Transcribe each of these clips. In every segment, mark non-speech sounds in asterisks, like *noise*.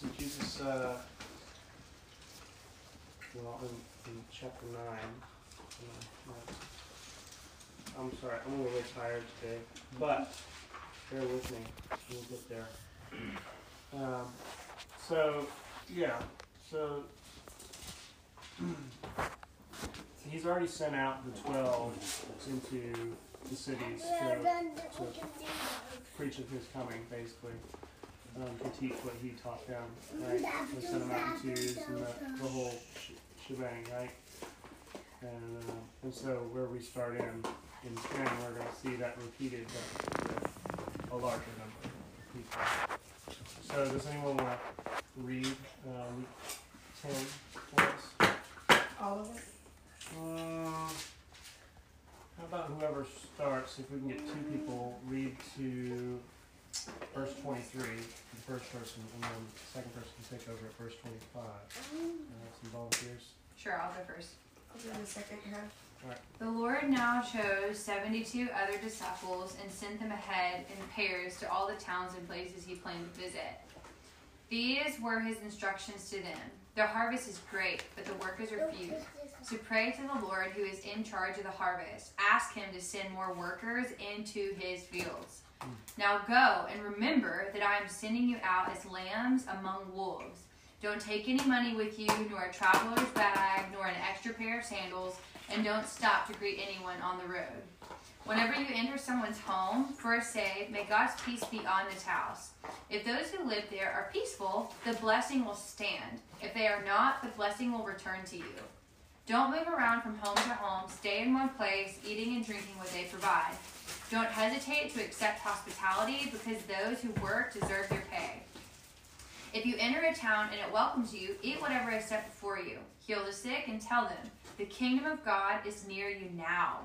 so, so Jesus, uh, well, in, in chapter 9, uh, I'm sorry, I'm a little tired today, but bear with me, we'll get there. Um, so, yeah, so he's already sent out the 12 into the cities to, to preach of his coming, basically, um, to teach what he taught them, right? The sent them out in twos and the, the whole sh- shebang, right? And, uh, and so where we start in, in 10, we're going to see that repeated, but with a larger number of people. So does anyone want to read uh, Luke 10 for us? All of it? Um, how about whoever starts, if we can get two people, read to verse 23, the first person, and then the second person can take over at verse 25. Uh, some volunteers. Sure, I'll go first. I'll do the second half. The Lord now chose 72 other disciples and sent them ahead in pairs to all the towns and places he planned to visit. These were his instructions to them. The harvest is great, but the workers are few. So pray to the Lord who is in charge of the harvest. Ask him to send more workers into his fields. Now go and remember that I am sending you out as lambs among wolves. Don't take any money with you, nor a traveler's bag, nor an extra pair of sandals, and don't stop to greet anyone on the road. Whenever you enter someone's home, first say, May God's peace be on this house. If those who live there are peaceful, the blessing will stand. If they are not, the blessing will return to you. Don't move around from home to home. Stay in one place, eating and drinking what they provide. Don't hesitate to accept hospitality because those who work deserve their pay. If you enter a town and it welcomes you, eat whatever is set before you. Heal the sick and tell them, The kingdom of God is near you now.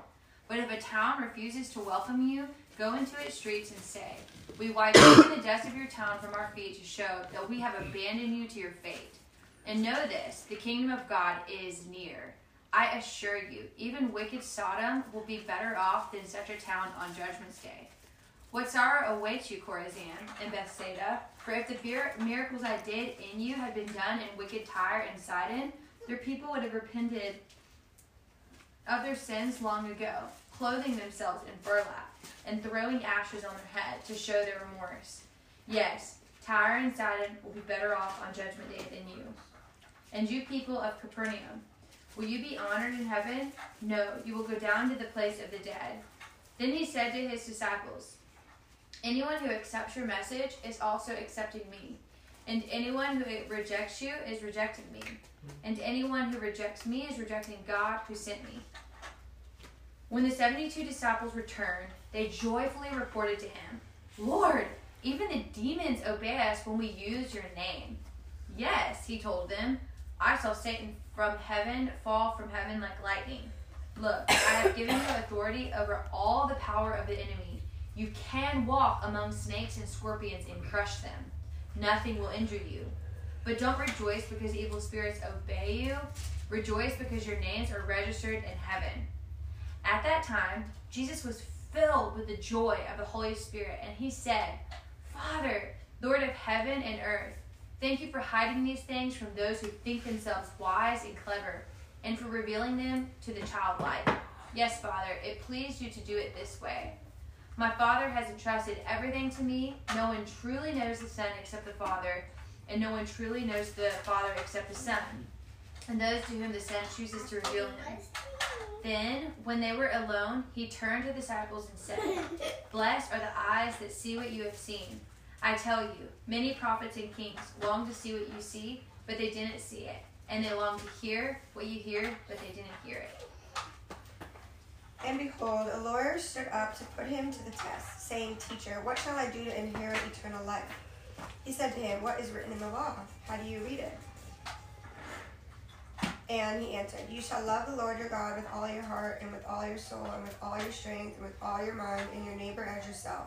But if a town refuses to welcome you, go into its streets and say, We wipe even the dust of your town from our feet to show that we have abandoned you to your fate. And know this the kingdom of God is near. I assure you, even wicked Sodom will be better off than such a town on Judgment's Day. What sorrow awaits you, Chorazin and Bethsaida? For if the miracles I did in you had been done in wicked Tyre and Sidon, their people would have repented of their sins long ago, clothing themselves in burlap and throwing ashes on their head to show their remorse. Yes, Tyre and Sidon will be better off on Judgment Day than you. And you people of Capernaum, will you be honored in heaven? No, you will go down to the place of the dead. Then he said to his disciples, Anyone who accepts your message is also accepting me. And anyone who rejects you is rejecting me. And anyone who rejects me is rejecting God who sent me. When the 72 disciples returned, they joyfully reported to him, Lord, even the demons obey us when we use your name. Yes, he told them, I saw Satan from heaven fall from heaven like lightning. Look, I have given you authority over all the power of the enemy. You can walk among snakes and scorpions and crush them. Nothing will injure you. But don't rejoice because evil spirits obey you. Rejoice because your names are registered in heaven. At that time, Jesus was filled with the joy of the Holy Spirit, and he said, Father, Lord of heaven and earth, thank you for hiding these things from those who think themselves wise and clever, and for revealing them to the childlike. Yes, Father, it pleased you to do it this way. My Father has entrusted everything to me. No one truly knows the Son except the Father, and no one truly knows the Father except the Son, and those to whom the Son chooses to reveal him. Then, when they were alone, he turned to the disciples and said, Blessed are the eyes that see what you have seen. I tell you, many prophets and kings longed to see what you see, but they didn't see it. And they longed to hear what you hear, but they didn't hear it. And behold, a lawyer stood up to put him to the test, saying, Teacher, what shall I do to inherit eternal life? He said to him, What is written in the law? How do you read it? And he answered, You shall love the Lord your God with all your heart, and with all your soul, and with all your strength, and with all your mind, and your neighbor as yourself.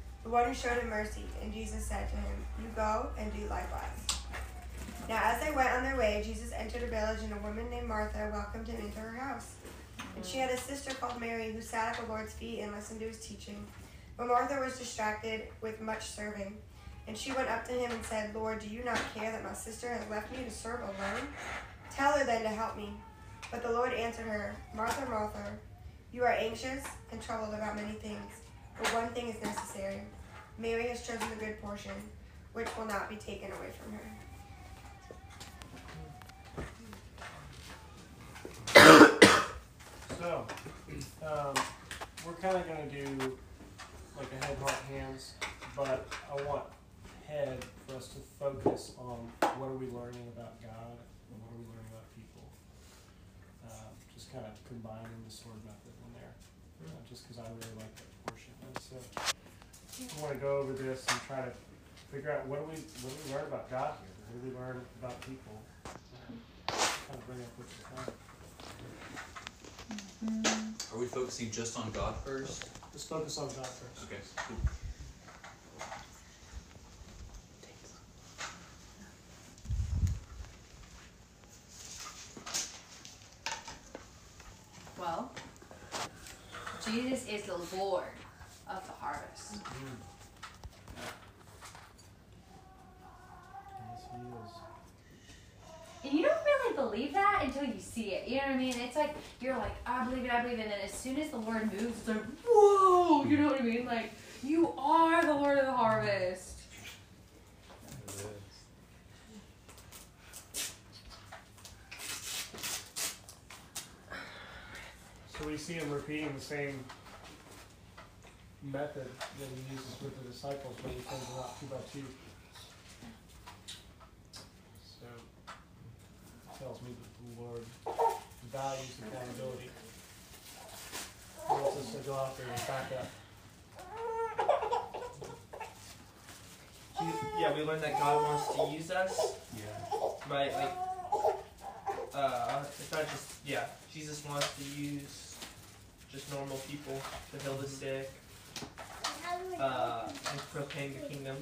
The one who showed him mercy. And Jesus said to him, You go and do likewise. Now, as they went on their way, Jesus entered a village, and a woman named Martha welcomed him into her house. And she had a sister called Mary who sat at the Lord's feet and listened to his teaching. But Martha was distracted with much serving. And she went up to him and said, Lord, do you not care that my sister has left me to serve alone? Tell her then to help me. But the Lord answered her, Martha, Martha, you are anxious and troubled about many things, but one thing is necessary. Mary has chosen the good portion, which will not be taken away from her. So, um, we're kind of going to do like a head, heart, hands, but I want head for us to focus on what are we learning about God and what are we learning about people. Um, just kind of combining the sword method in there, uh, just because I really like that portion. And so, I want to go over this and try to figure out what do we what do we learn about God here? What do we learn about people? Kind of bring up what you found. Are we focusing just on God first? Let's focus on God first. Okay. Well, Jesus is the Lord of the harvest. Yes. And you don't really believe that until you see it. You know what I mean? It's like you're like, I believe it, I believe it, and then as soon as the Lord moves, it's like, whoa! You know what I mean? Like you are the Lord of the harvest. So we see him repeating the same method that he uses with the disciples when he sends them out two by two. So tells me that the Lord values accountability. He wants us to go out there and back up. Yeah, we learned that God wants to use us, Yeah. right? Like, uh, it's not just yeah. Jesus wants to use just normal people to heal the sick, uh, and proclaim the kingdom.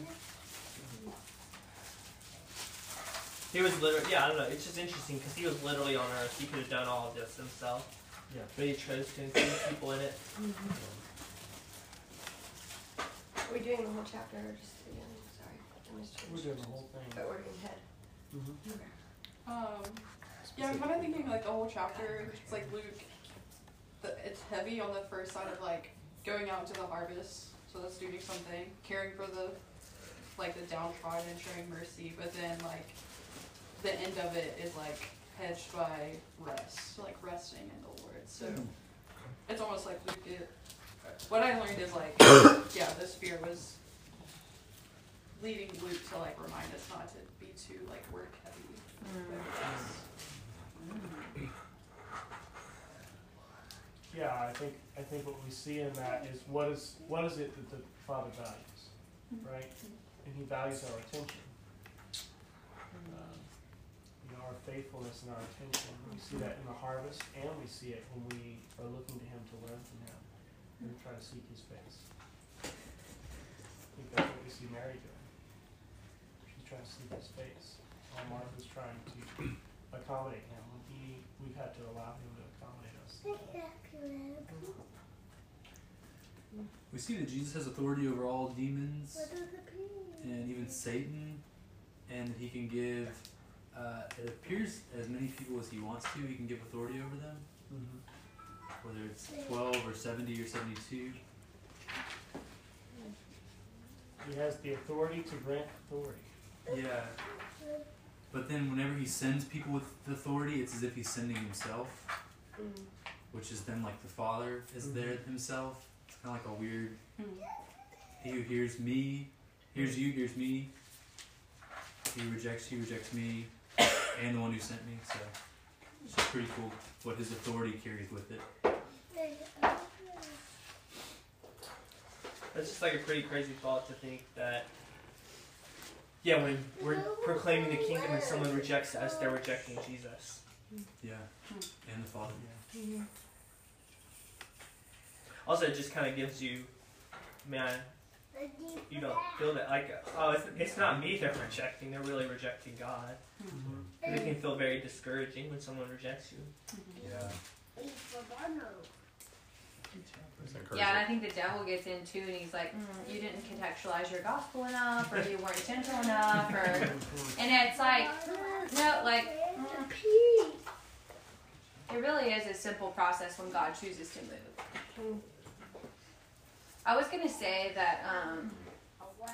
He was literally yeah. I don't know. It's just interesting because he was literally on Earth. He could have done all of this himself, Yeah. but he chose to include people in it. Are we doing the whole chapter or just the beginning? Sorry, I missed We're doing the whole thing. But we're doing head. Mm-hmm. Um, yeah, I'm kind of thinking like the whole chapter. It's like Luke. The, it's heavy on the first side of like going out to the harvest, so that's doing something, caring for the like the downtrodden, and showing mercy. But then like the end of it is like hedged by rest, so, like resting in the Lord. So mm-hmm. it's almost like Luke. It, what I learned is like *coughs* yeah, this fear was leading Luke to like remind us not to be too like work heavy. Mm. but just- Yeah, I think I think what we see in that is what is what is it that the Father values, right? And He values our attention, um, you know, our faithfulness and our attention. We see that in the harvest, and we see it when we are looking to Him to learn from Him and try to seek His face. I think that's what we see Mary doing. She's trying to seek His face, while Martha's trying to accommodate Him. When He, we've had to allow Him to accommodate us. We see that Jesus has authority over all demons and even Satan, and that he can give, uh, it appears, as many people as he wants to, he can give authority over them, Mm-hmm. whether it's 12 or 70 or 72. He has the authority to grant authority. Yeah. But then whenever he sends people with authority, it's as if he's sending himself, Mm. Which is then like the Father is mm-hmm. there himself. It's kind of like a weird. Hmm. He who hears me, hears you, hears me. He rejects, he rejects me, and the one who sent me. So it's just pretty cool what his authority carries with it. That's just like a pretty crazy thought to think that. Yeah, when we're proclaiming the kingdom and someone rejects us, they're rejecting Jesus. Yeah. Hmm. And the Father. Yeah. Also, it just kind of gives you, man, you don't feel that like, oh, it's, it's not me they're rejecting. They're really rejecting God. Mhm. It can feel very discouraging when someone rejects you. Yeah. It's encouraging. Yeah, and I think the devil gets in too, and he's like, mm, "You didn't contextualize your gospel enough, or you weren't gentle enough, or," *laughs* and it's like, no, like, mm, it really is a simple process when God chooses to move. I was gonna say that, um,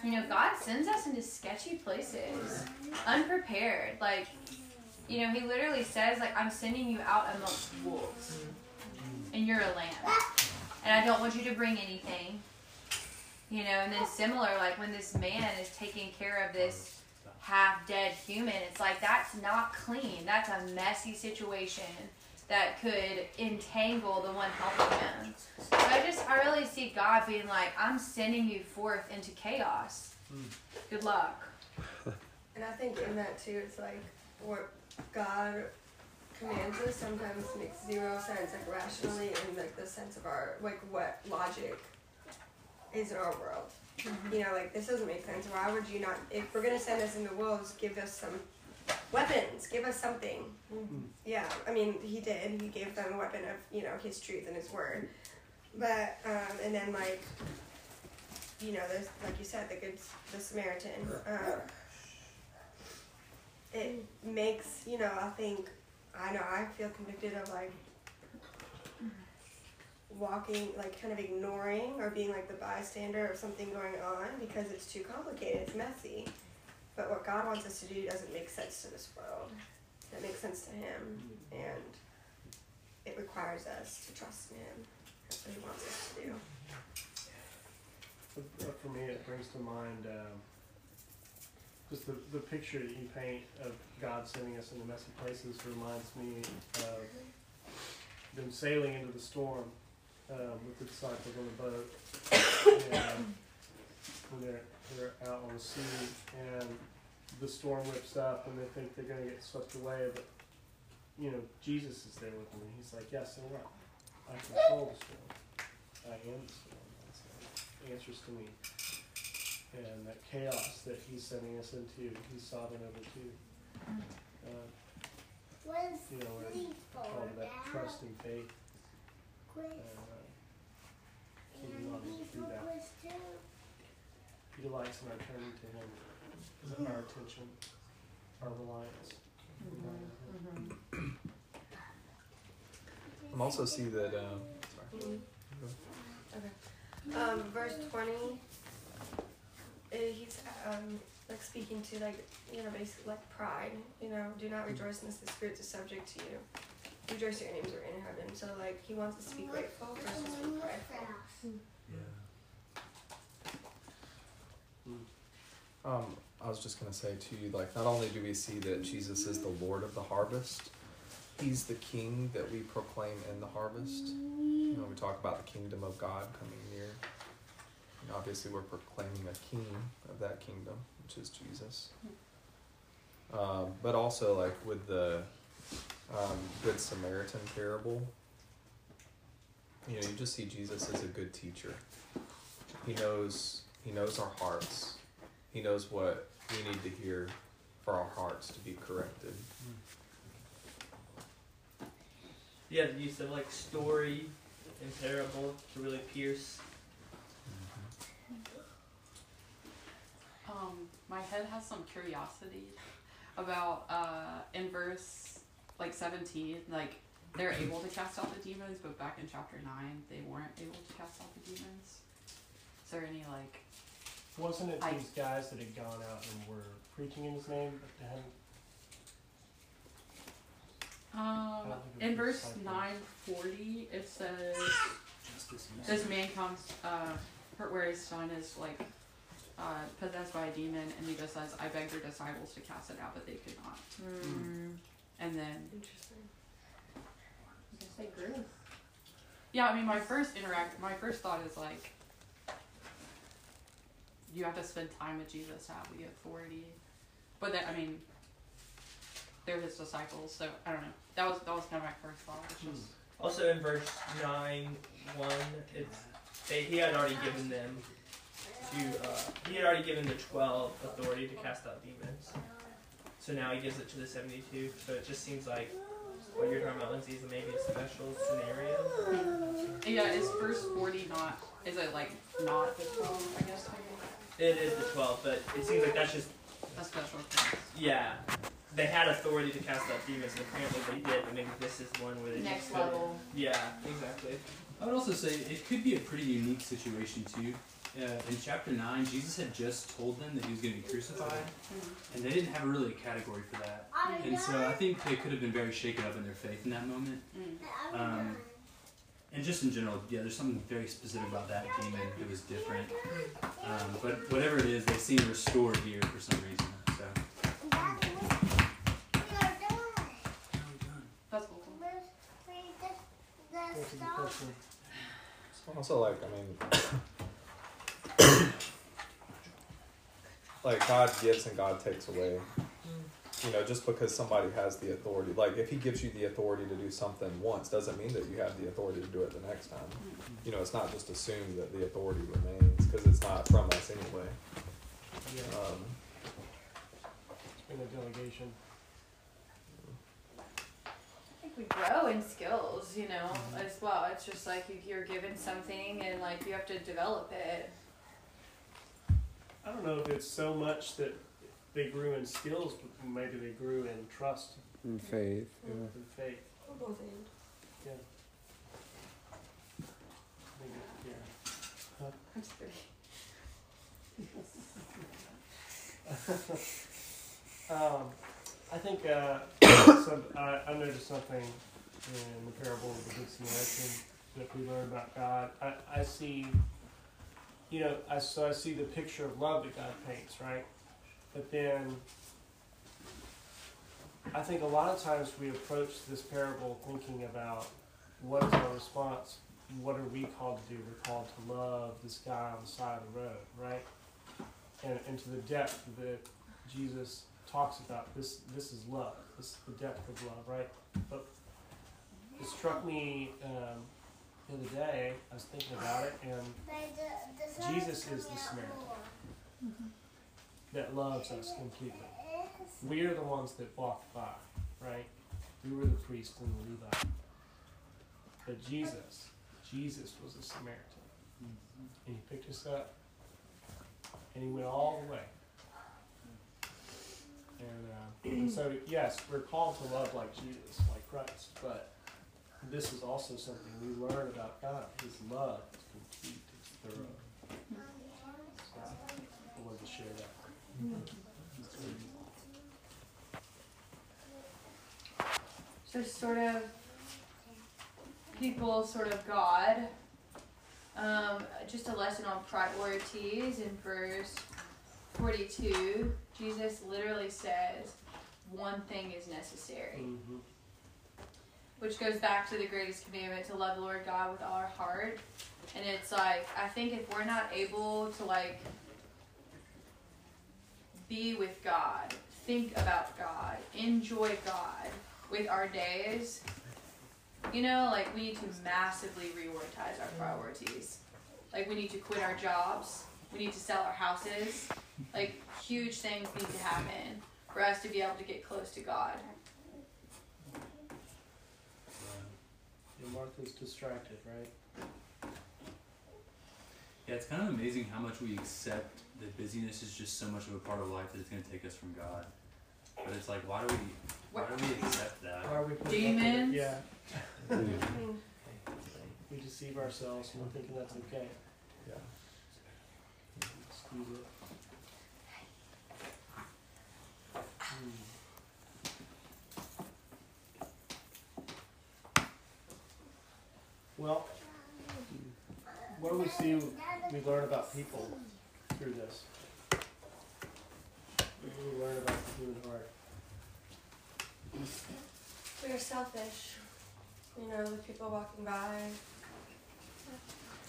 you know, God sends us into sketchy places, unprepared. Like, you know, He literally says, like, "I'm sending you out amongst wolves, and you're a lamb." and I don't want you to bring anything. You know, and then similar, like when this man is taking care of this half dead human, it's like that's not clean. That's a messy situation that could entangle the one helping him. So I just, I really see God being like, I'm sending you forth into chaos. Hmm. Good luck. *laughs* And I think in that too, it's like what God commands us sometimes makes zero sense, like rationally, in like the sense of our like what logic is in our world. Mm-hmm. You know, like this doesn't make sense. Why would you not? If we're gonna send us into wolves, give us some weapons. Give us something. Yeah, I mean, he did. He gave them a weapon of you know his truth and his word. But um, and then like you know, there's like you said, the good the Samaritan. Um, it makes you know I think I know I feel convicted of like walking like kind of ignoring or being like the bystander of something going on because it's too complicated it's messy but what God wants us to do doesn't make sense to this world. It makes sense to him. And it requires us to trust in him. That's what he wants us to do. But, For me, it brings to mind um, just the, the picture that you paint of God sending us into messy places reminds me of them sailing into the storm um, with the disciples on the boat. and when they're, they're out on the sea and the storm whips up and they think they're going to get swept away, but you know, Jesus is there with them. and He's like, Yes, and what? I control the storm. I am the storm. That's the answers to me. And that chaos that he's sending us into, he's sovereign over too. Uh, you know, called that trust and faith. And, uh, he do that. He delights in our turning to him, our attention, our reliance. I'm also see that. Um, sorry. Um, verse 20, uh, he's um, like speaking to like, you know, basically like pride, you know, do not rejoice in this, the spirits are subject to you. Rejoice that your names are in heaven. So like he wants us to be grateful versus be prideful. Yeah. Um, I was just gonna say too, like not only do we see that Jesus is the Lord of the harvest, He's the King that we proclaim in the harvest. You know, we talk about the kingdom of God coming near. And obviously, we're proclaiming a king of that kingdom, which is Jesus. Um, but also, like with the um, Good Samaritan parable, you know, you just see Jesus as a good teacher. He knows he knows our hearts. He knows what we need to hear for our hearts to be corrected. Yeah, the use of like story and parable to really pierce. Um, my head has some curiosity about uh, in verse like 17, like they're able to cast out the demons, but back in chapter 9, they weren't able to cast out the demons. Is there any like Wasn't it I- these guys that had gone out and were preaching in his name, but they hadn't? Um, don't think it in was verse disciples. nine forty, it says, "This man comes, uh, part where his son is like, uh, possessed by a demon, and he just says, I begged your disciples to cast it out, but they could not.' Mm. And then, Interesting. I guess they grew. yeah, I mean, my first interact, my first thought is like, you have to spend time with Jesus to have the authority. But then, I mean, they're his disciples, so I don't know. That was that was kind of my first thought. It's just, Also in verse nine one, it's they he had already given them to uh, he had already given the twelve authority to cast out demons. So now he gives it to the seventy two. So it just seems like what you're talking about, Lindsay, is maybe a special scenario. yeah, is verse forty not? Is it like not the twelve? I guess maybe It is the twelve, but it seems like that's just a special case. yeah. They had authority to cast out demons, and apparently they did. But maybe this is one where they Next just couldn't. level. Yeah, exactly. I would also say it could be a pretty unique situation too. Uh, in chapter nine, Jesus had just told them that he was going to be crucified, and they didn't have really a category for that. And so I think they could have been very shaken up in their faith in that moment. Mm. Um, and just in general, yeah, there's something very specific about that demon. It was different. Um, but whatever it is, they seem restored here for some reason. So. That's cool. That's a good question. Also, like, I mean, *coughs* like God gives and God takes away. You know, just because somebody has the authority, like if He gives you the authority to do something once, doesn't mean that you have the authority to do it the next time. You know, it's not just assumed that the authority remains because it's not from us anyway. Yeah, Um, it's been a delegation. I think we grow in skills, you know, as well. It's just like you- you're given something and like you have to develop it. I don't know if it's so much that they grew in skills, but maybe they grew in trust In faith. Yeah. and faith. Both and. Yeah. Maybe, yeah. I'm just kidding. *laughs* Um, I think uh, some, I, I noticed something in the parable of the Good Samaritan that we learn about God. I, I see, you know, I, so I see the picture of love that God paints, right? But then I think a lot of times we approach this parable thinking about what is our response? What are we called to do? We're called to love this guy on the side of the road, right? And, and to the depth that Jesus talks about this this is love this is the depth of love right but it struck me um, the other day i was thinking about it and Jesus is the Samaritan. that loves us completely we are the ones that walked by right we were the priest and the levite but jesus jesus was a samaritan and he picked us up and he went all the way and, uh, and so, yes, we're called to love like Jesus, like Christ, but this is also something we learn about God. His love is complete, it's thorough. So, I wanted to share that. So sort of people, sort of God. Um, just a lesson on priorities in verse 42. Jesus literally says, one thing is necessary. Mhm. which goes back to the greatest commandment to love the Lord God with all our heart. And it's like I think if we're not able to like be with God, think about God, enjoy God with our days, you know, like we need to massively reorganize our priorities. Like we need to quit our jobs, we need to sell our houses. Like huge things need to happen for us to be able to get close to God. And Martha's distracted, right? Yeah, it's kind of amazing how much we accept that busyness is just so much of a part of life that it's going to take us from God. But it's like, why do we, why do we accept that? Why are we putting up with it? Demons? Yeah. *laughs* we deceive ourselves and we're thinking that's okay. yeah. defeat it. Hmm. Well, what do we see we learn about people through this? What do we learn about the human heart? We are selfish. You know, the people walking by,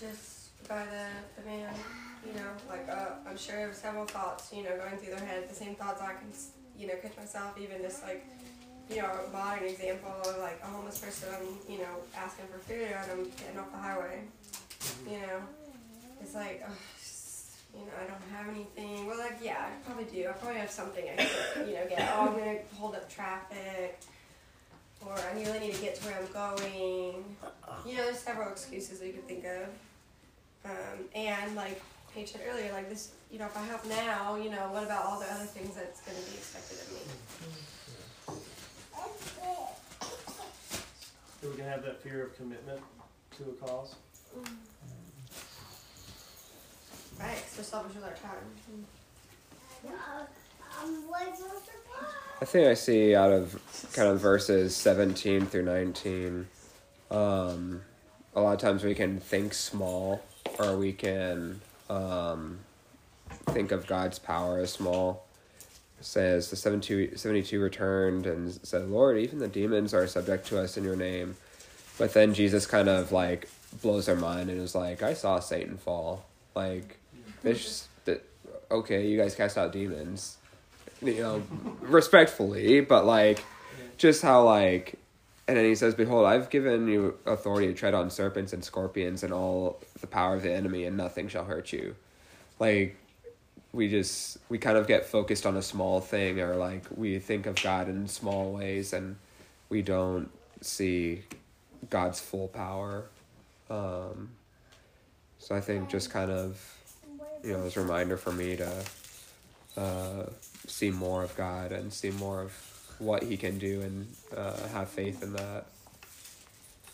just by the, the man, you know, like, uh, I'm sure several thoughts, you know, going through their head, the same thoughts I can, you know, catch myself, even just like, you know, a modern example of like a homeless person, you know, asking for food and I'm getting off the highway, you know. It's like, you know, I don't have anything. Well, like, yeah, I probably do. I probably have something I could, you know, get. Oh, I'm gonna hold up traffic, or I really need to get to where I'm going. You know, there's several excuses you could think of. Um, and like Paige said earlier, like this, you know, if I help now, you know, what about all the other things that's gonna be expected of me? So we can have that fear of commitment to a cause. Right, our. I think I see out of kind of verses 17 through 19, um, a lot of times we can think small or we can um, think of God's power as small. It says the 72, 72 returned and said, Lord, even the demons are subject to us in your name. But then Jesus kind of like blows their mind and is like, I saw Satan fall. Like, this, that, okay, you guys cast out demons you know, respectfully, but like, just how like, and then he says, "Behold, I've given you authority to tread on serpents and scorpions and all the power of the enemy, and nothing shall hurt you." Like, we just we kind of get focused on a small thing, or like we think of God in small ways, and we don't see God's full power. Um, so I think just kind of, you know, as a reminder for me to. Uh, see more of God and see more of what He can do and uh, have faith in that.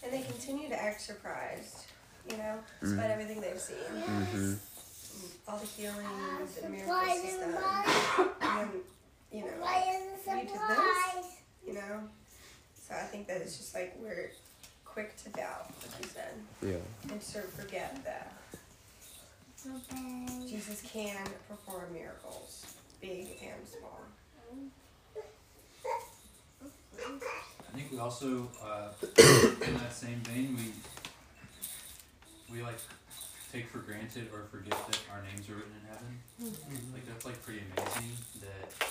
And they continue to act surprised, you know, despite Mhm. everything they've seen. Mm-hmm. All the healings and miracles he's done. And, you know, you did this, you know. So I think that it's just like we're quick to doubt what he said Yeah. and sort of forget that Jesus can perform miracles, big and small. I think we also, uh, in that same vein, we we like take for granted or forget that our names are written in heaven. Like that's like pretty amazing that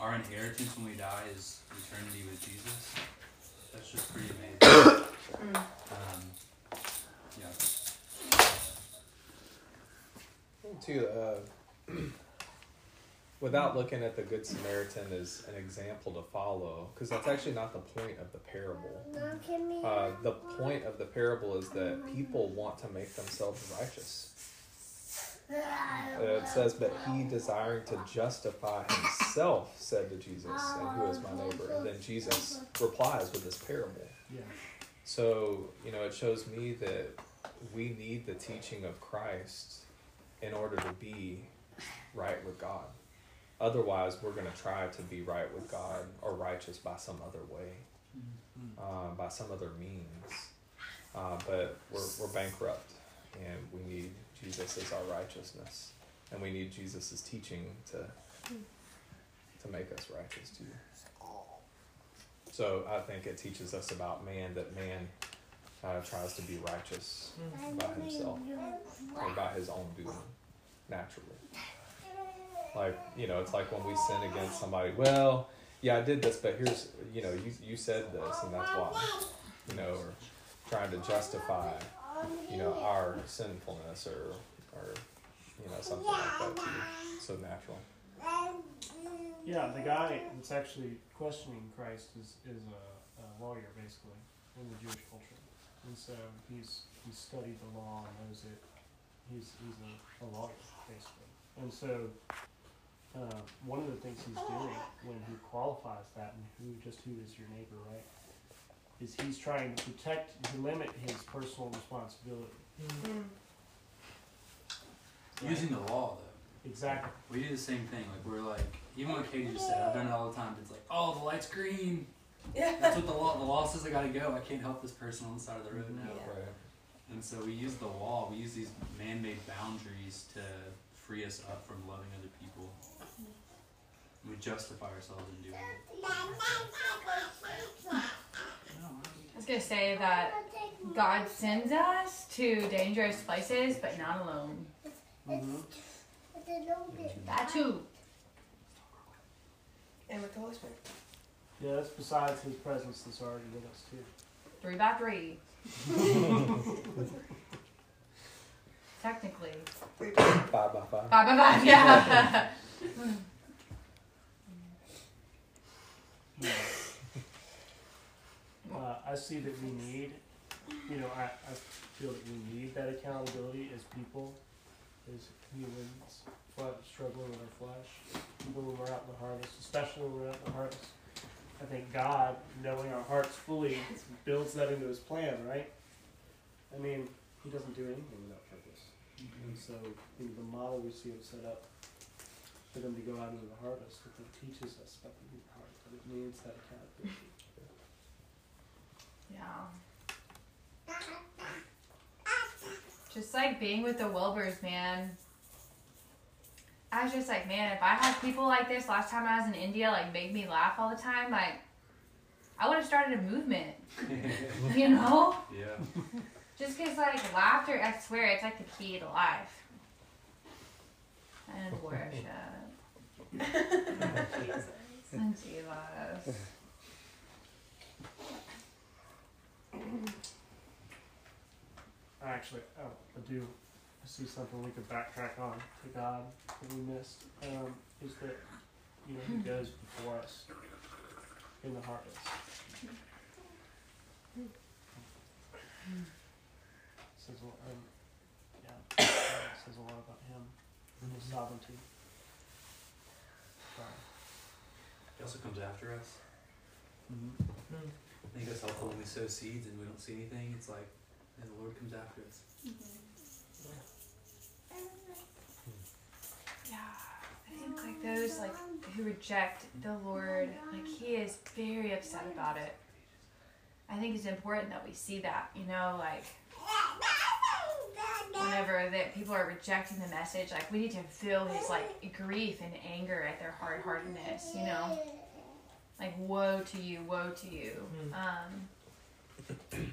our inheritance when we die is eternity with Jesus. That's just pretty amazing. *coughs* Um, yeah. To uh, *clears throat* without looking at the Good Samaritan as an example to follow, because that's actually not the point of the parable. Uh, the point of the parable is that people want to make themselves righteous. Uh, it says, But he, desiring to justify himself, said to Jesus, And who is my neighbor? And then Jesus replies with this parable. Yeah. So, you know, it shows me that we need the teaching of Christ in order to be right with God. Otherwise, we're going to try to be right with God or righteous by some other way, uh, by some other means. Uh, but we're, we're bankrupt and we need Jesus as our righteousness. And we need Jesus' teaching to, to make us righteous too. So I think it teaches us about man that man uh, tries to be righteous by himself or by his own doing naturally. Like, you know, it's like when we sin against somebody, well, yeah, I did this, but here's, you know, you, you said this and that's why, you know, or trying to justify, you know, our sinfulness or, or, you know, something like that too. So natural. Yeah, the guy that's actually questioning Christ is, is a, a lawyer, basically, in the Jewish culture. And so he's, he's studied the law and knows it. He's, he's a, a lawyer, basically. And so uh, one of the things he's doing when he qualifies that and who just who is your neighbor, right, is he's trying to protect, to limit his personal responsibility. Mm. Using the law though. Exactly. We do the same thing. Like we're like, even what Katie just said, I've done it all the time. It's like, oh, the light's green. Yeah. That's what the law. The law says I gotta go. I can't help this person on the side of the road now. Yeah. Right. And so we use the law. We use these man-made boundaries to free us up from loving other people. We justify ourselves in doing it. I was gonna say that God sends us to dangerous places, but not alone. hmm That too. And with the Holy Spirit. Yeah, that's besides his presence that's already with us too. Three by three. *laughs* Technically. Five by five. Five by five, yeah. *laughs* Uh, I see that we need, you know, I, I feel that we need that accountability as people, as humans, struggling with our flesh, even when we're out in the harvest, especially when we're out in the harvest. I think God, knowing our hearts fully, builds that into His plan, right? I mean, He doesn't do anything without purpose. Mm-hmm. And so, you know, the model we see Him set up for them to go out into the harvest, I think teaches us about the heart, that it needs that accountability. Yeah. Just like being with the Wilbers, man. I was just like, man, if I had people like this last time I was in India, like make me laugh all the time, like I would have started a movement. *laughs* you know? Yeah. Just because, like, laughter, I swear, it's like the key to life. And worship. and Jesus. Actually, oh, I do I see something we could backtrack on to God that we missed. Um, is that you know He goes before us in the harvest. Says a lot, um, yeah, says a lot about Him and His sovereignty. Wow. He also comes after us. Mm-hmm. I think that's helpful when we sow seeds and we don't see anything. It's like, and the Lord comes after us. Yeah. Think, like, those, like, who reject the Lord, like, He is very upset about it. I think it's important that we see that, you know, like, whenever that people are rejecting the message, like, we need to feel His, like, grief and anger at their hard heartedness, you know? Like, woe to you, woe to you. Um, *coughs*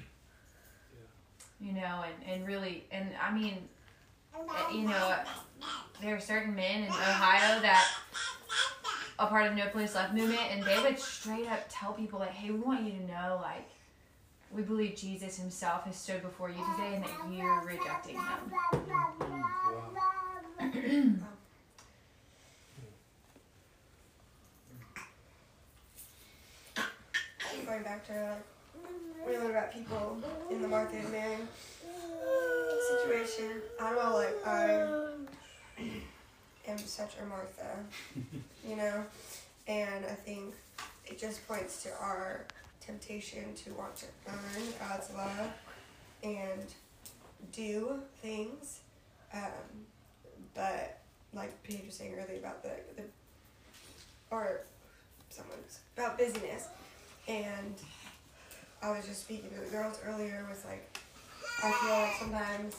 you know, and, and really, and I mean, you know, there are certain men in Ohio that a part of No Place Left movement, and they would straight up tell people like, "Hey, we want you to know, like, we believe Jesus Himself has stood before you today, and that you're rejecting Him." Wow. Going back to like, when you learn about people in the Martha and Mary situation, I don't know, like, I am such a Martha, *laughs* you know? And I think it just points to our temptation to want to earn God's love and do things. Um, but, like Paige was saying earlier about the, the or someone's about busyness. And I was just speaking to the girls earlier was like I feel like sometimes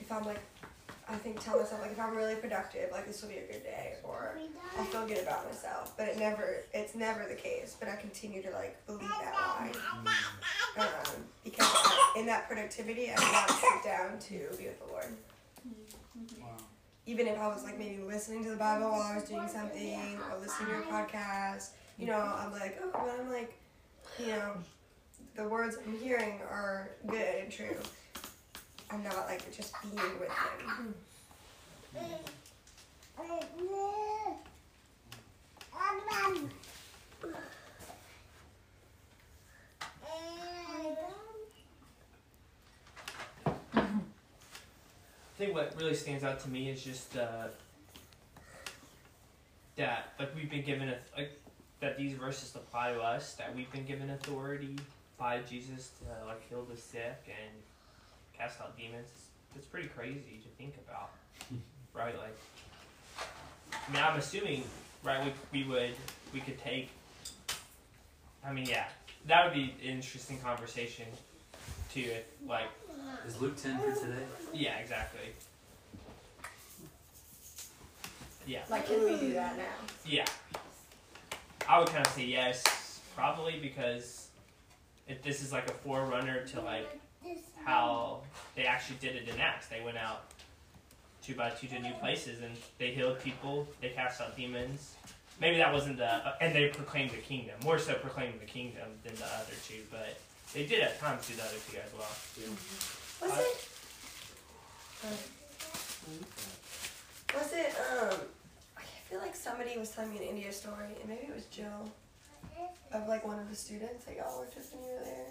if I'm like I think tell myself like if I'm really productive, like this will be a good day or I feel good about myself. But it never it's never the case. But I continue to like believe that lie. Um, because in that productivity I want to sit down to be with the Lord. Even if I was like maybe listening to the Bible while I was doing something or listening to a podcast, you know, I'm like, oh, but I'm like, you know, the words I'm hearing are good and true. I'm not like just being with him. I think what really stands out to me is just uh, that like we've been given a like that these verses apply to us that we've been given authority by Jesus to like heal the sick and cast out demons. it's pretty crazy to think about, *laughs* right? Like, I mean, I'm assuming, right? We we would we could take. I mean, yeah, that would be an interesting conversation, too. If like, Is Luke 10 for today? yeah, exactly. Yeah, Like, can we do that now? yeah. I would kind of say yes, probably because if this is like a forerunner to like how they actually did it in Acts. They went out two by two to new places and they healed people. They cast out demons. Maybe that wasn't the uh, and they proclaimed the kingdom. More so proclaiming the kingdom than the other two, but they did at times do the other two as well. Was it? Was it? Um, I feel like somebody was telling me an India story, and maybe it was Jill, of like one of the students that y'all worked with when you were there.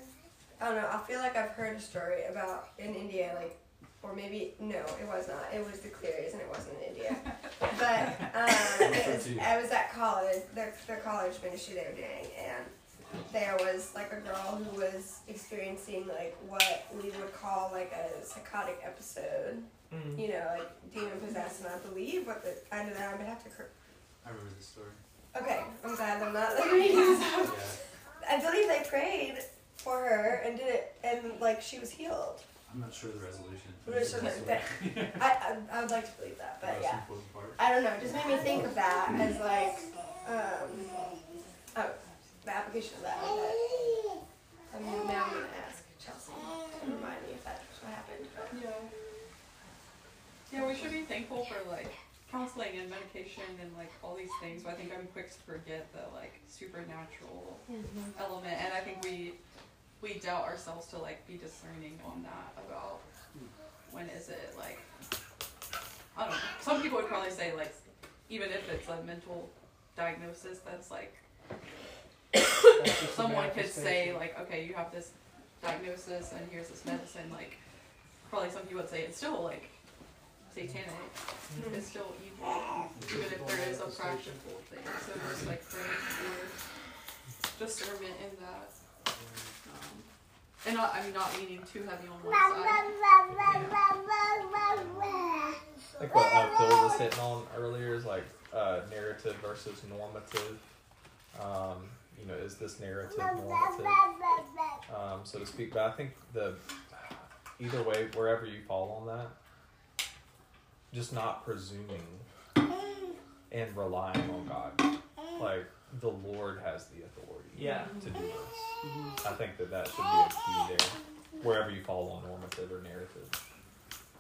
I don't know. I feel like I've heard a story about in India, like, or maybe no, it was not. It was the Clearys, and it wasn't in India. But um, *laughs* it was. I was at college, their their college ministry they were doing, and there was like a girl who was experiencing like what we would call like a psychotic episode. Mm. You know, like demon possessed, and I believe what the I know that I would have to. Cor- I remember this story. Okay, I'm glad I'm not like making this up. Yeah. I believe they prayed for her and did it, and like she was healed. I'm not sure the resolution. I'm sure This. I I, I would like to believe that, but Most yeah. I don't know. It just made me think of that as like um oh the application of that. But I'm now I'm gonna ask Chelsea to remind me if that's what happened. But Yeah. Yeah, we should be thankful for like counseling and medication and like all these things. But I think I'm quick to forget the like supernatural mm-hmm. element, and I think we we doubt ourselves to like be discerning on that about when is it like I don't know. Some people would probably say like even if it's a mental diagnosis, that's like That's someone could say like, okay, you have this diagnosis and here's this medicine. Like, probably some people would say it's still like satanic. It's still evil, even if there is a practical thing. So just like praying for discernment in that, um, and not I mean not leaning too heavy on one side. Like what uh, Phil was hitting on earlier is like uh, narrative versus normative. Um, you know, is this narrative normative, um, so to speak? But I think the either way, wherever you fall on that, just not presuming and relying on God. Like the Lord has the authority Yeah. to do this. Mm-hmm. I think that that should be a key there, wherever you fall on normative or narrative.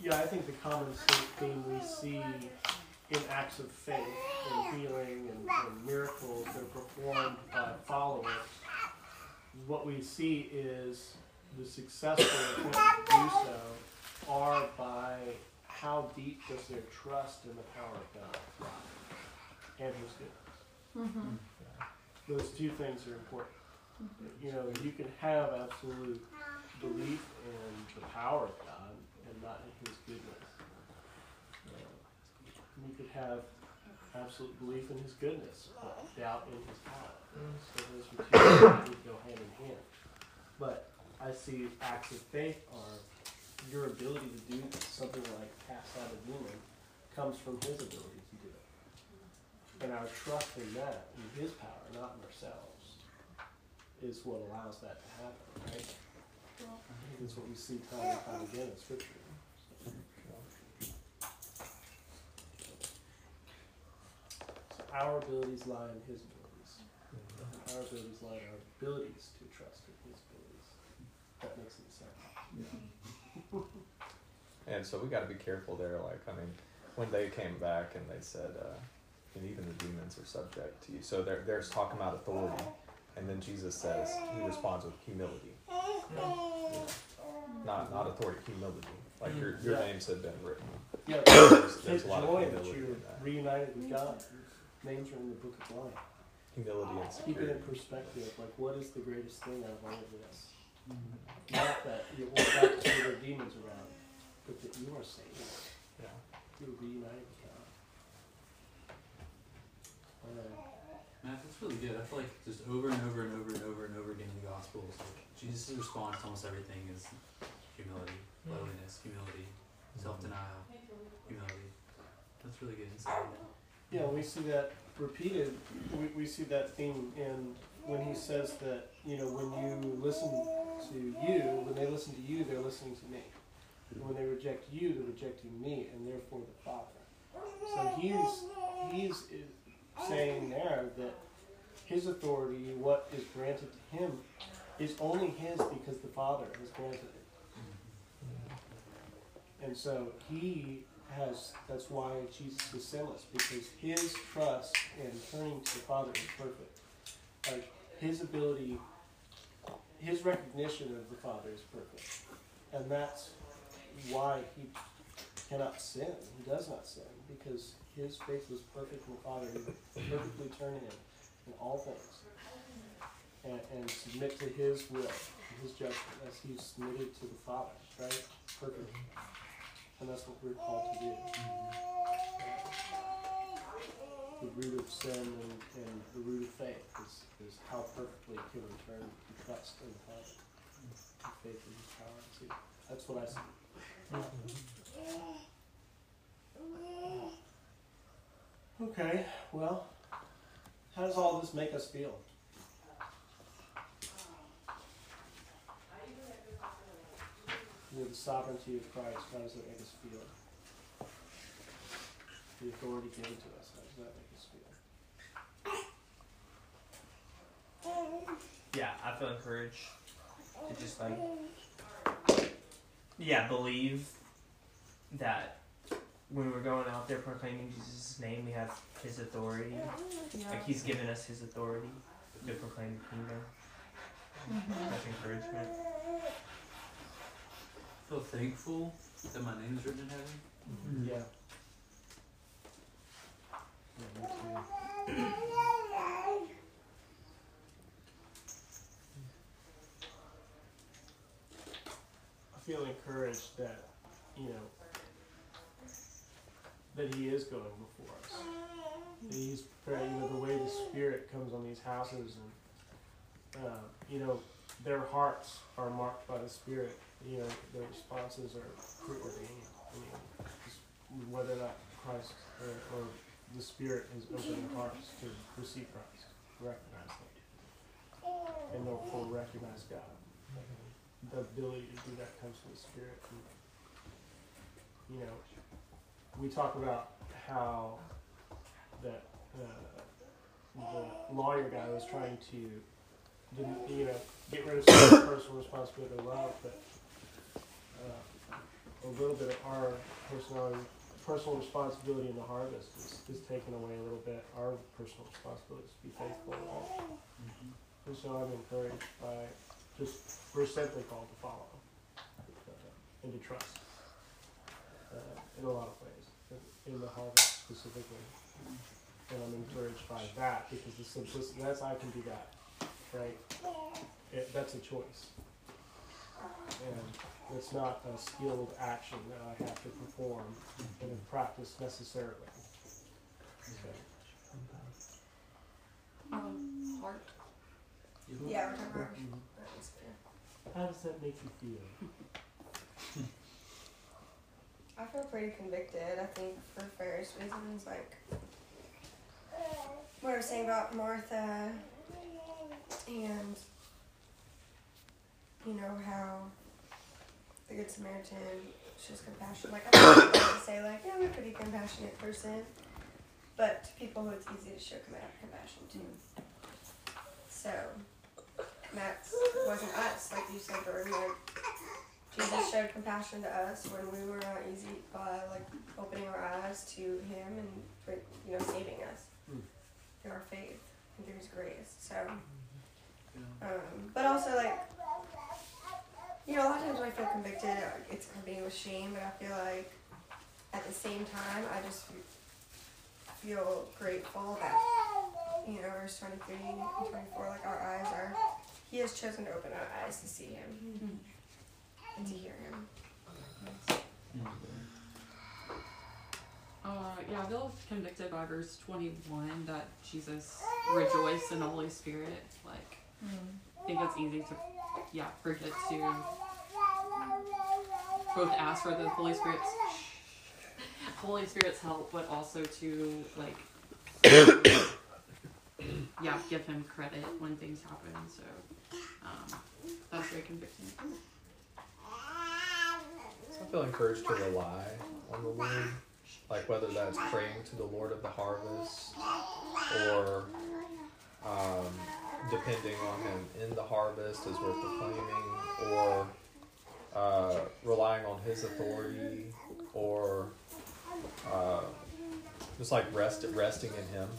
Yeah, I think the common theme we see in acts of faith and healing and, and miracles that are performed by followers, what we see is the successful attempt to do so are by how deep does their trust in the power of God and His goodness. Those two things are important. You know, you can have absolute belief in the power of God and not in His goodness. Uh, you could have absolute belief in His goodness, but doubt in His power. So those are two things that go hand in hand. But I see acts of faith are your ability to do something like cast out a demon comes from His ability to do it. And our trust in that, in His power, not in ourselves, is what allows that to happen, right? I think that's what we see time and time again in Scripture. So our abilities lie in His abilities. Our abilities lie in our abilities to trust in His abilities. That makes. And so we got to be careful there. Like, I mean, when they came back and they said, uh, and even the demons are subject to you. So there, there's talking about authority. And then Jesus says, he responds with humility. You know, not, not authority, humility. Like your, your Yeah. names have been written. Yeah, There's, there's a lot of joy that you're that. reunited with God. Names are in the book of life. Humility and Keep it in perspective. Like, what is the greatest thing out of all of this? Not that you want that to there are demons around, but that you are saved. Yeah. You're reunited with God. Uh, Matt, that's really good. I feel like just over and over and over and over and over again in the Gospels, like Jesus' response to almost everything is humility, lowliness, humility. self denial, humility. That's really good insight. Yeah, we see that repeated. We, we see that theme in when he says that, you know, when you listen to you, when they listen to you, they're listening to me. And when they reject you, they're rejecting me and therefore the Father. So he's, he's saying there that his authority, what is granted to him, is only his because the Father has granted it. And so he has, that's why Jesus is sinless, because his trust in turning to the Father is perfect. Like, his ability, his recognition of the Father is perfect. And that's why he cannot sin. He does not sin, because his faith was perfect in the Father. He perfectly turn him in all things. And, and submit to his will, his judgment, as he submitted to the Father, right? Perfect. And that's what we're called to do. The root of sin and, and the root of faith is, is how perfectly can we turn trust in Father. And faith in his power. See, that's what I see. Okay, well, how does all this make us feel? With the sovereignty of Christ, how does that make us feel? The authority given to us, how does that make us feel? Yeah, I feel encouraged to just like, yeah, believe that when we're going out there proclaiming Jesus' name, we have His authority. Yeah. Like He's given us His authority to proclaim the kingdom. Mm-hmm. That's encouragement. I feel thankful that my name is written in heaven. Yeah. Yeah, me too. I feel encouraged that, you know, that he is going before us. That he's preparing, you know, the way the Spirit comes on these houses and, uh, you know, their hearts are marked by the Spirit. You know, their responses are preordained. I mean, whether or not Christ or, or the Spirit opened their hearts to receive Christ, recognize Him, and therefore recognize God. The ability to do that comes from the Spirit. And, you know, we talk about how that uh, the lawyer guy was trying to, you know, get rid of some of the personal responsibility of love, but uh, a little bit of our personality, personal responsibility in the harvest is, is taken away a little bit. Our personal responsibility is to be faithful. Right? And so I'm encouraged by just we're simply called to follow uh, and to trust uh, in a lot of ways, in, in the harvest specifically. And I'm encouraged by that because the simplicity, that's I can do that, right? It, that's a choice. And it's not a skilled action that I have to perform and practice necessarily. Okay. Um, heart. Yeah, we're talking about Mhm. atmosphere. How does that make you feel? I feel pretty convicted. I think for various reasons, like what I was saying about Martha, and you know how the Good Samaritan shows compassionate. Like I *coughs* like to say like, yeah, I'm a pretty compassionate person, but to people who it's easy to show compassion to. So that wasn't us, like you said, Jordan. Like Jesus showed compassion to us when we were not easy by like opening our eyes to Him and for, you know saving us Mm. through our faith and through His grace. So, um, but also like you know, a lot of times when I feel convicted, uh, it's accompanied with shame. But I feel like at the same time, I just feel grateful that you know, verse twenty three and twenty four, like our eyes are. He has chosen to open our eyes to see Him and to hear Him. Uh, yeah, I feel convicted by verse 21 that Jesus rejoiced in the Holy Spirit. Like, I think it's easy to, yeah, forget to both ask for the Holy Spirit's *laughs* Holy Spirit's help, but also to like *coughs* yeah, give him credit when things happen. So um, that's very convicting. I feel encouraged to rely on the Lord, like whether that's praying to the Lord of the harvest or um, depending on Him in the harvest as we're proclaiming, or uh, relying on His authority, or uh, just like rest resting in Him.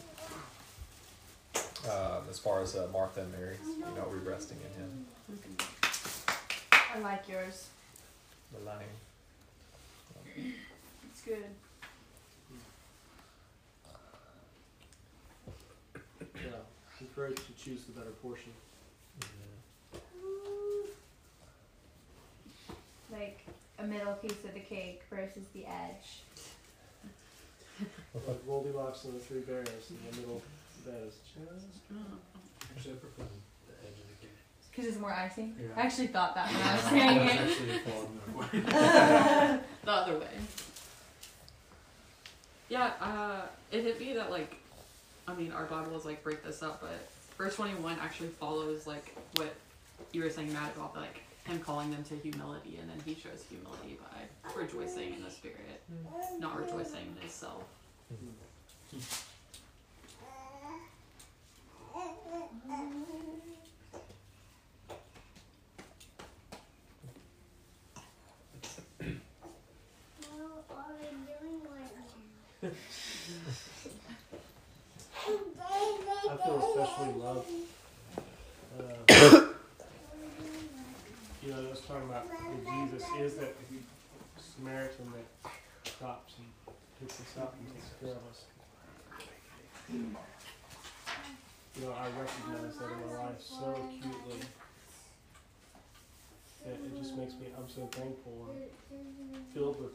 Um, as far as uh, Martha and Mary, you know, we're resting in Him, I like yours. relying. It's good. Encouraged to choose the better portion. Like a middle piece of the cake versus the edge. *laughs* Like Goldilocks and the Three Bears in the middle. That is just. Actually, I prefer the edge of the cake. Because it's more icing. Yeah. I actually thought that when I was *laughs* saying That's it. actually a flaw in my way. The other way. Yeah, uh, it hit me that like, I mean, our Bible is like break this up, but verse twenty one actually follows like what you were saying, Matt, about like him calling them to humility, and then he shows humility by rejoicing in the Spirit, not rejoicing in himself. Mm-hmm. *clears throat* Especially loved. Uh, *coughs* you know, I was talking about Jesus is that Samaritan that stops and picks us up and takes care of us. You know, I recognize that in my life so acutely. That it just makes me, I'm so thankful and filled with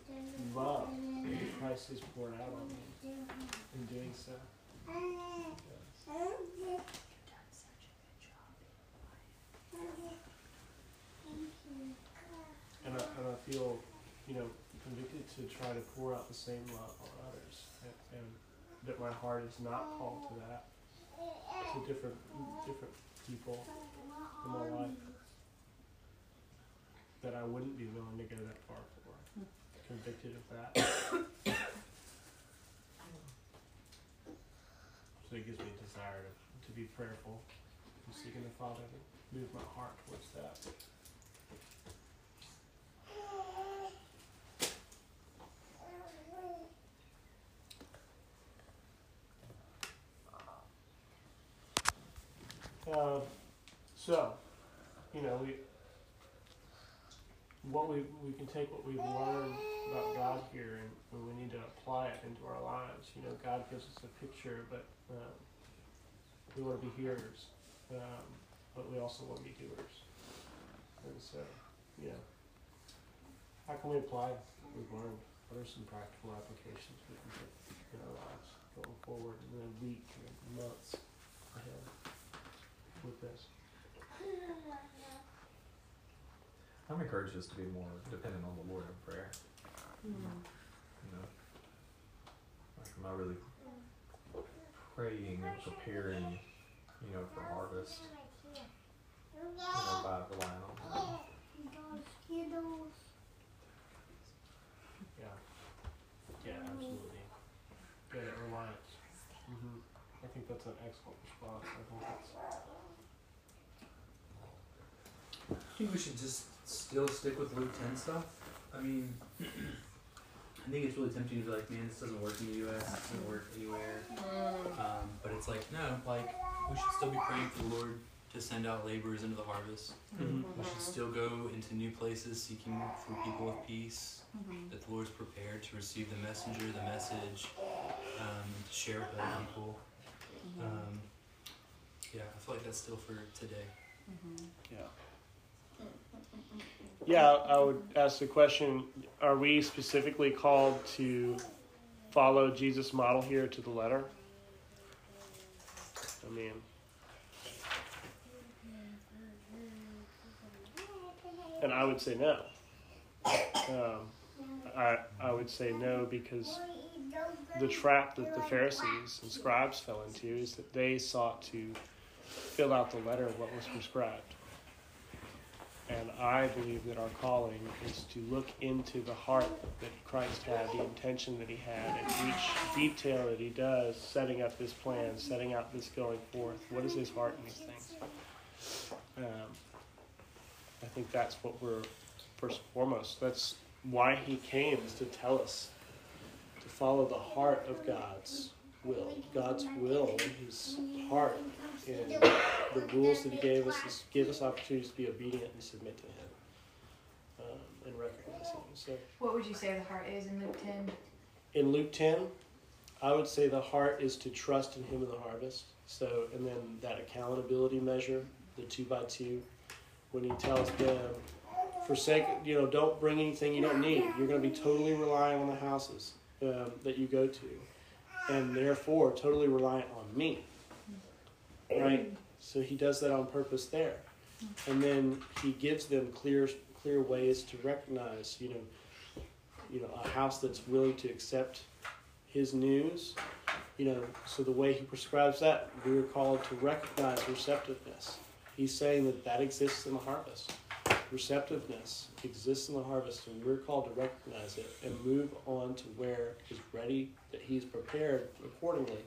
love that Christ has poured out on me in doing so. Yes. And I, and I feel, you know, convicted to try to pour out the same love on others, and, and that my heart is not called to that to different different people in my life that I wouldn't be willing to go that far for. Convicted of that. *coughs* so it gives me desire to, to be prayerful and seeking the Father to move my heart towards that. Uh, so, you know, we what we we can take what we've learned about God here, and, and we need to apply it into our lives. You know, God gives us a picture, but um, we want to be hearers, um, but we also want to be doers. And so, know, how can we apply what we've learned? What are some practical applications we can put in our lives going forward in the week and months ahead with this? I'm encouraged just to be more dependent on the Lord in prayer. You know, like am I really praying and preparing, you know, for harvest? You know, by relying on Him. Yeah. Yeah, absolutely. Good that reliance. hmm I think that's an excellent response. I think that's. I think we should just still stick with Luke 10 stuff. I mean, I think it's really tempting to be like, man, this doesn't work in the U.S. It doesn't work anywhere. Um, but it's like, no, like we should still be praying for the Lord to send out laborers into the harvest. Mhm. We should still go into new places seeking for people of peace. That the Lord's prepared to receive the messenger, the message, um, to share with other people. Um, yeah, I feel like that's still for today. Yeah. Yeah, I would ask the question Are we specifically called to follow Jesus' model here to the letter? I mean, and I would say no. Um, I, I would say no because the trap that the Pharisees and scribes fell into is that they sought to fill out the letter of what was prescribed. And I believe that our calling is to look into the heart that Christ had, the intention that he had, and each detail that he does, setting up this plan, setting out this going forth. What is his heart in these things? Um, I think that's what we're first and foremost. That's why he came is to tell us to follow the heart of God's will. God's will, his heart, and *coughs* the rules that he gave us is give us opportunities to be obedient and submit to him um, and recognize him. So What would you say the heart is in Luke 10? in Luke 10, I would say the heart is to trust in him in the harvest. So, and then that accountability measure, the two by two, when he tells them, forsake, you know, don't bring anything you don't need. You're going to be totally relying on the houses um, that you go to, and therefore totally reliant on me. Right? So he does that on purpose there. And then he gives them clear, clear ways to recognize, you know, you know, a house that's willing to accept his news, you know, so the way he prescribes that, we are called to recognize receptiveness. He's saying that that exists in the harvest. Receptiveness exists in the harvest, and we're called to recognize it and move on to where is ready, that he's prepared accordingly.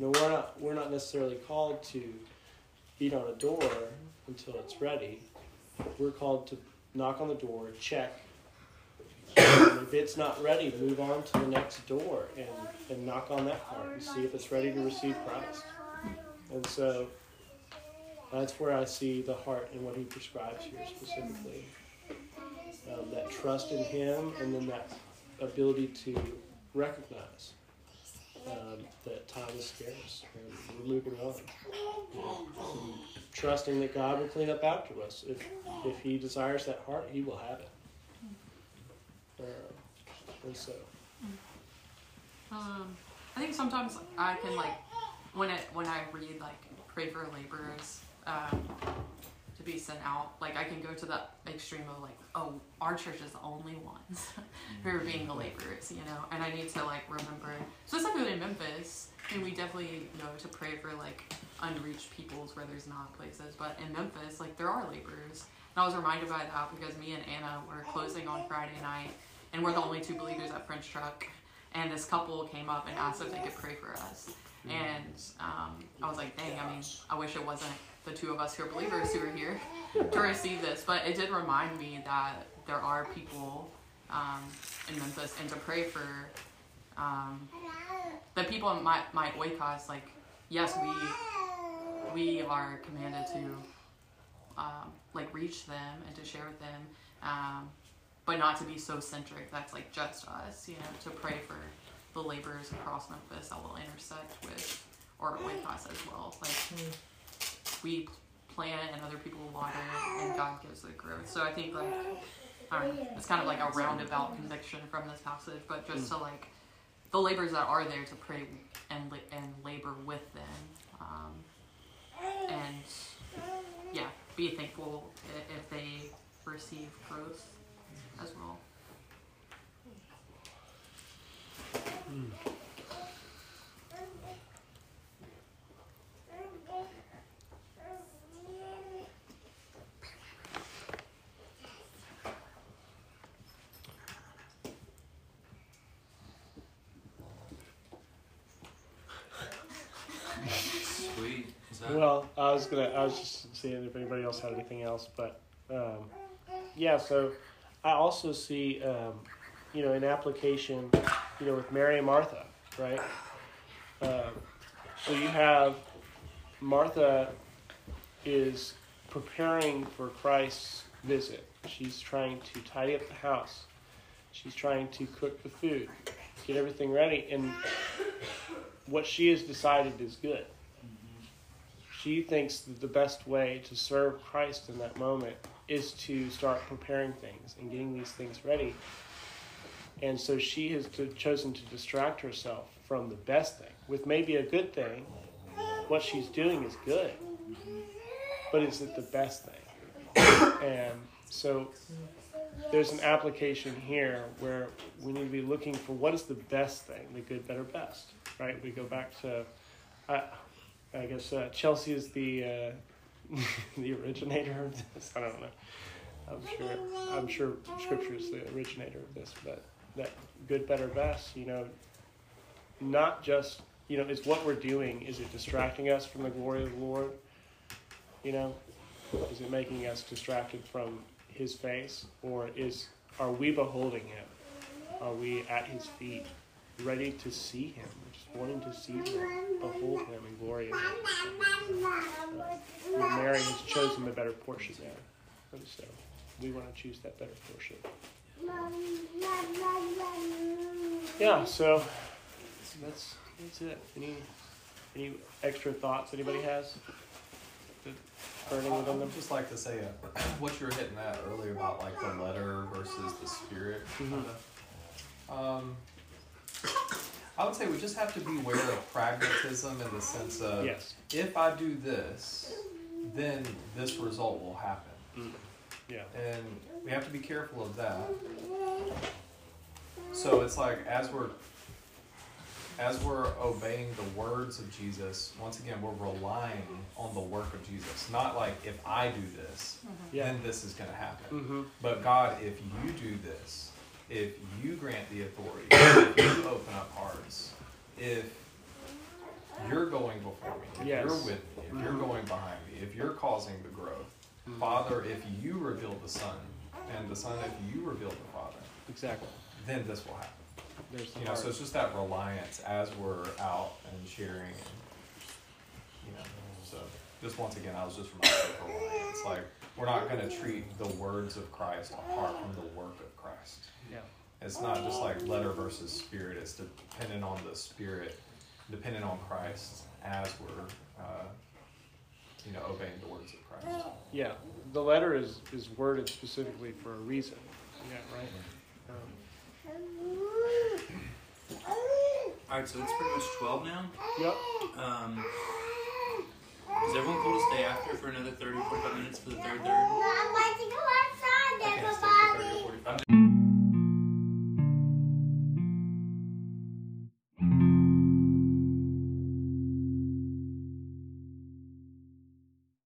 You know, we're not we're not necessarily called to beat on a door until it's ready. We're called to knock on the door, check, and if it's not ready, move on to the next door and, and knock on that part and see if it's ready to receive Christ. And so that's where I see the heart and what he prescribes here specifically. Um, that trust in him and then that ability to recognize um, that time is scarce and we're moving on. Trusting that God will clean up after us. If, if he desires that heart, he will have it. Uh, and so, Um, I think sometimes I can like when it when I read like pray for laborers um, to be sent out. Like I can go to the extreme of like, oh, our church is the only ones *laughs* who are being the laborers, you know. And I need to like remember, specifically in Memphis, and we definitely know to pray for like unreached peoples where there's not places. But in Memphis, like there are laborers. And I was reminded by that because me and Anna were closing on Friday night, and we're the only two believers at French Truck. And this couple came up and asked if they could pray for us. And um, I was like, dang, I mean, I wish it wasn't the two of us who are believers who are here *laughs* to receive this. But it did remind me that there are people um, in Memphis and to pray for um, the people in my, my Oikos. Like, yes, we we are commanded to um, like reach them and to share with them, um, but not to be so centric. That's like just us, you know, to pray for the laborers across Memphis that will intersect with or with us as well. Like we plant and other people water, and God gives the growth. So I think like I don't know, it's kind of like a roundabout conviction from this passage, but just to like the laborers that are there to pray and and labor with them, um, and yeah, be thankful if they receive growth as well. Sweet. Is that well, I was gonna, I was just seeing if anybody else had anything else, but um, yeah. So I also see, um, you know, an application, you know, with Mary and Martha, right? Um, so you have Martha is preparing for Christ's visit. She's trying to tidy up the house. She's trying to cook the food, get everything ready, and what she has decided is good. She thinks that the best way to serve Christ in that moment is to start preparing things and getting these things ready. And so she has to, chosen to distract herself from the best thing with maybe a good thing. What she's doing is good, but is it the best thing? and so there's an application here where we need to be looking for what is the best thing, the good, better, best, right? We go back to, I, I guess uh, Chelsea is the uh, *laughs* the originator of this. I don't know. I'm sure. I'm sure Scripture is the originator of this, but that good, better, best. You know, not just you know, is what we're doing. Is it distracting us from the glory of the Lord? You know, is it making us distracted from His face, or is are we beholding Him? Are we at His feet, ready to see Him, just wanting to see Him, behold Him in glory? Uh, Mary has chosen the better portion there, and so we want to choose that better portion. Yeah, so that's that's it. Any any extra thoughts anybody has? That burning I within would them. just like to say uh, *clears throat* what you were hitting at earlier about like the letter versus the spirit. Mhm. Um, I would say we just have to be aware of pragmatism in the sense of Yes. if I do this, then this result will happen. Mm. Yeah. And we have to be careful of that. So it's like as we're as we're obeying the words of Jesus, once again we're relying on the work of Jesus. Not like if I do this, Yeah. then this is gonna happen. Mm-hmm. But God, if you do this, if you grant the authority, *coughs* if you open up hearts, if you're going before me, if Yes. you're with me, if you're going behind me, if you're causing the growth, Mm-hmm. Father, if you reveal the Son, and the Son, if you reveal the Father, Exactly. then this will happen. There's the You know, so it's just that reliance as we're out and sharing, and you know. So just once again, I was just reminded of reliance. Like we're not going to treat the words of Christ apart from the work of Christ. Yeah. It's not just like letter versus spirit. It's dependent on the spirit, dependent on Christ as we're, uh, you know, obeying the words of Christ. Yeah, the letter is, is worded specifically for a reason. Yeah, right? Um, all right, so it's pretty much 12 now. Yep. Um, is everyone cool to stay after for another 30 or 45 minutes for the third third? Okay,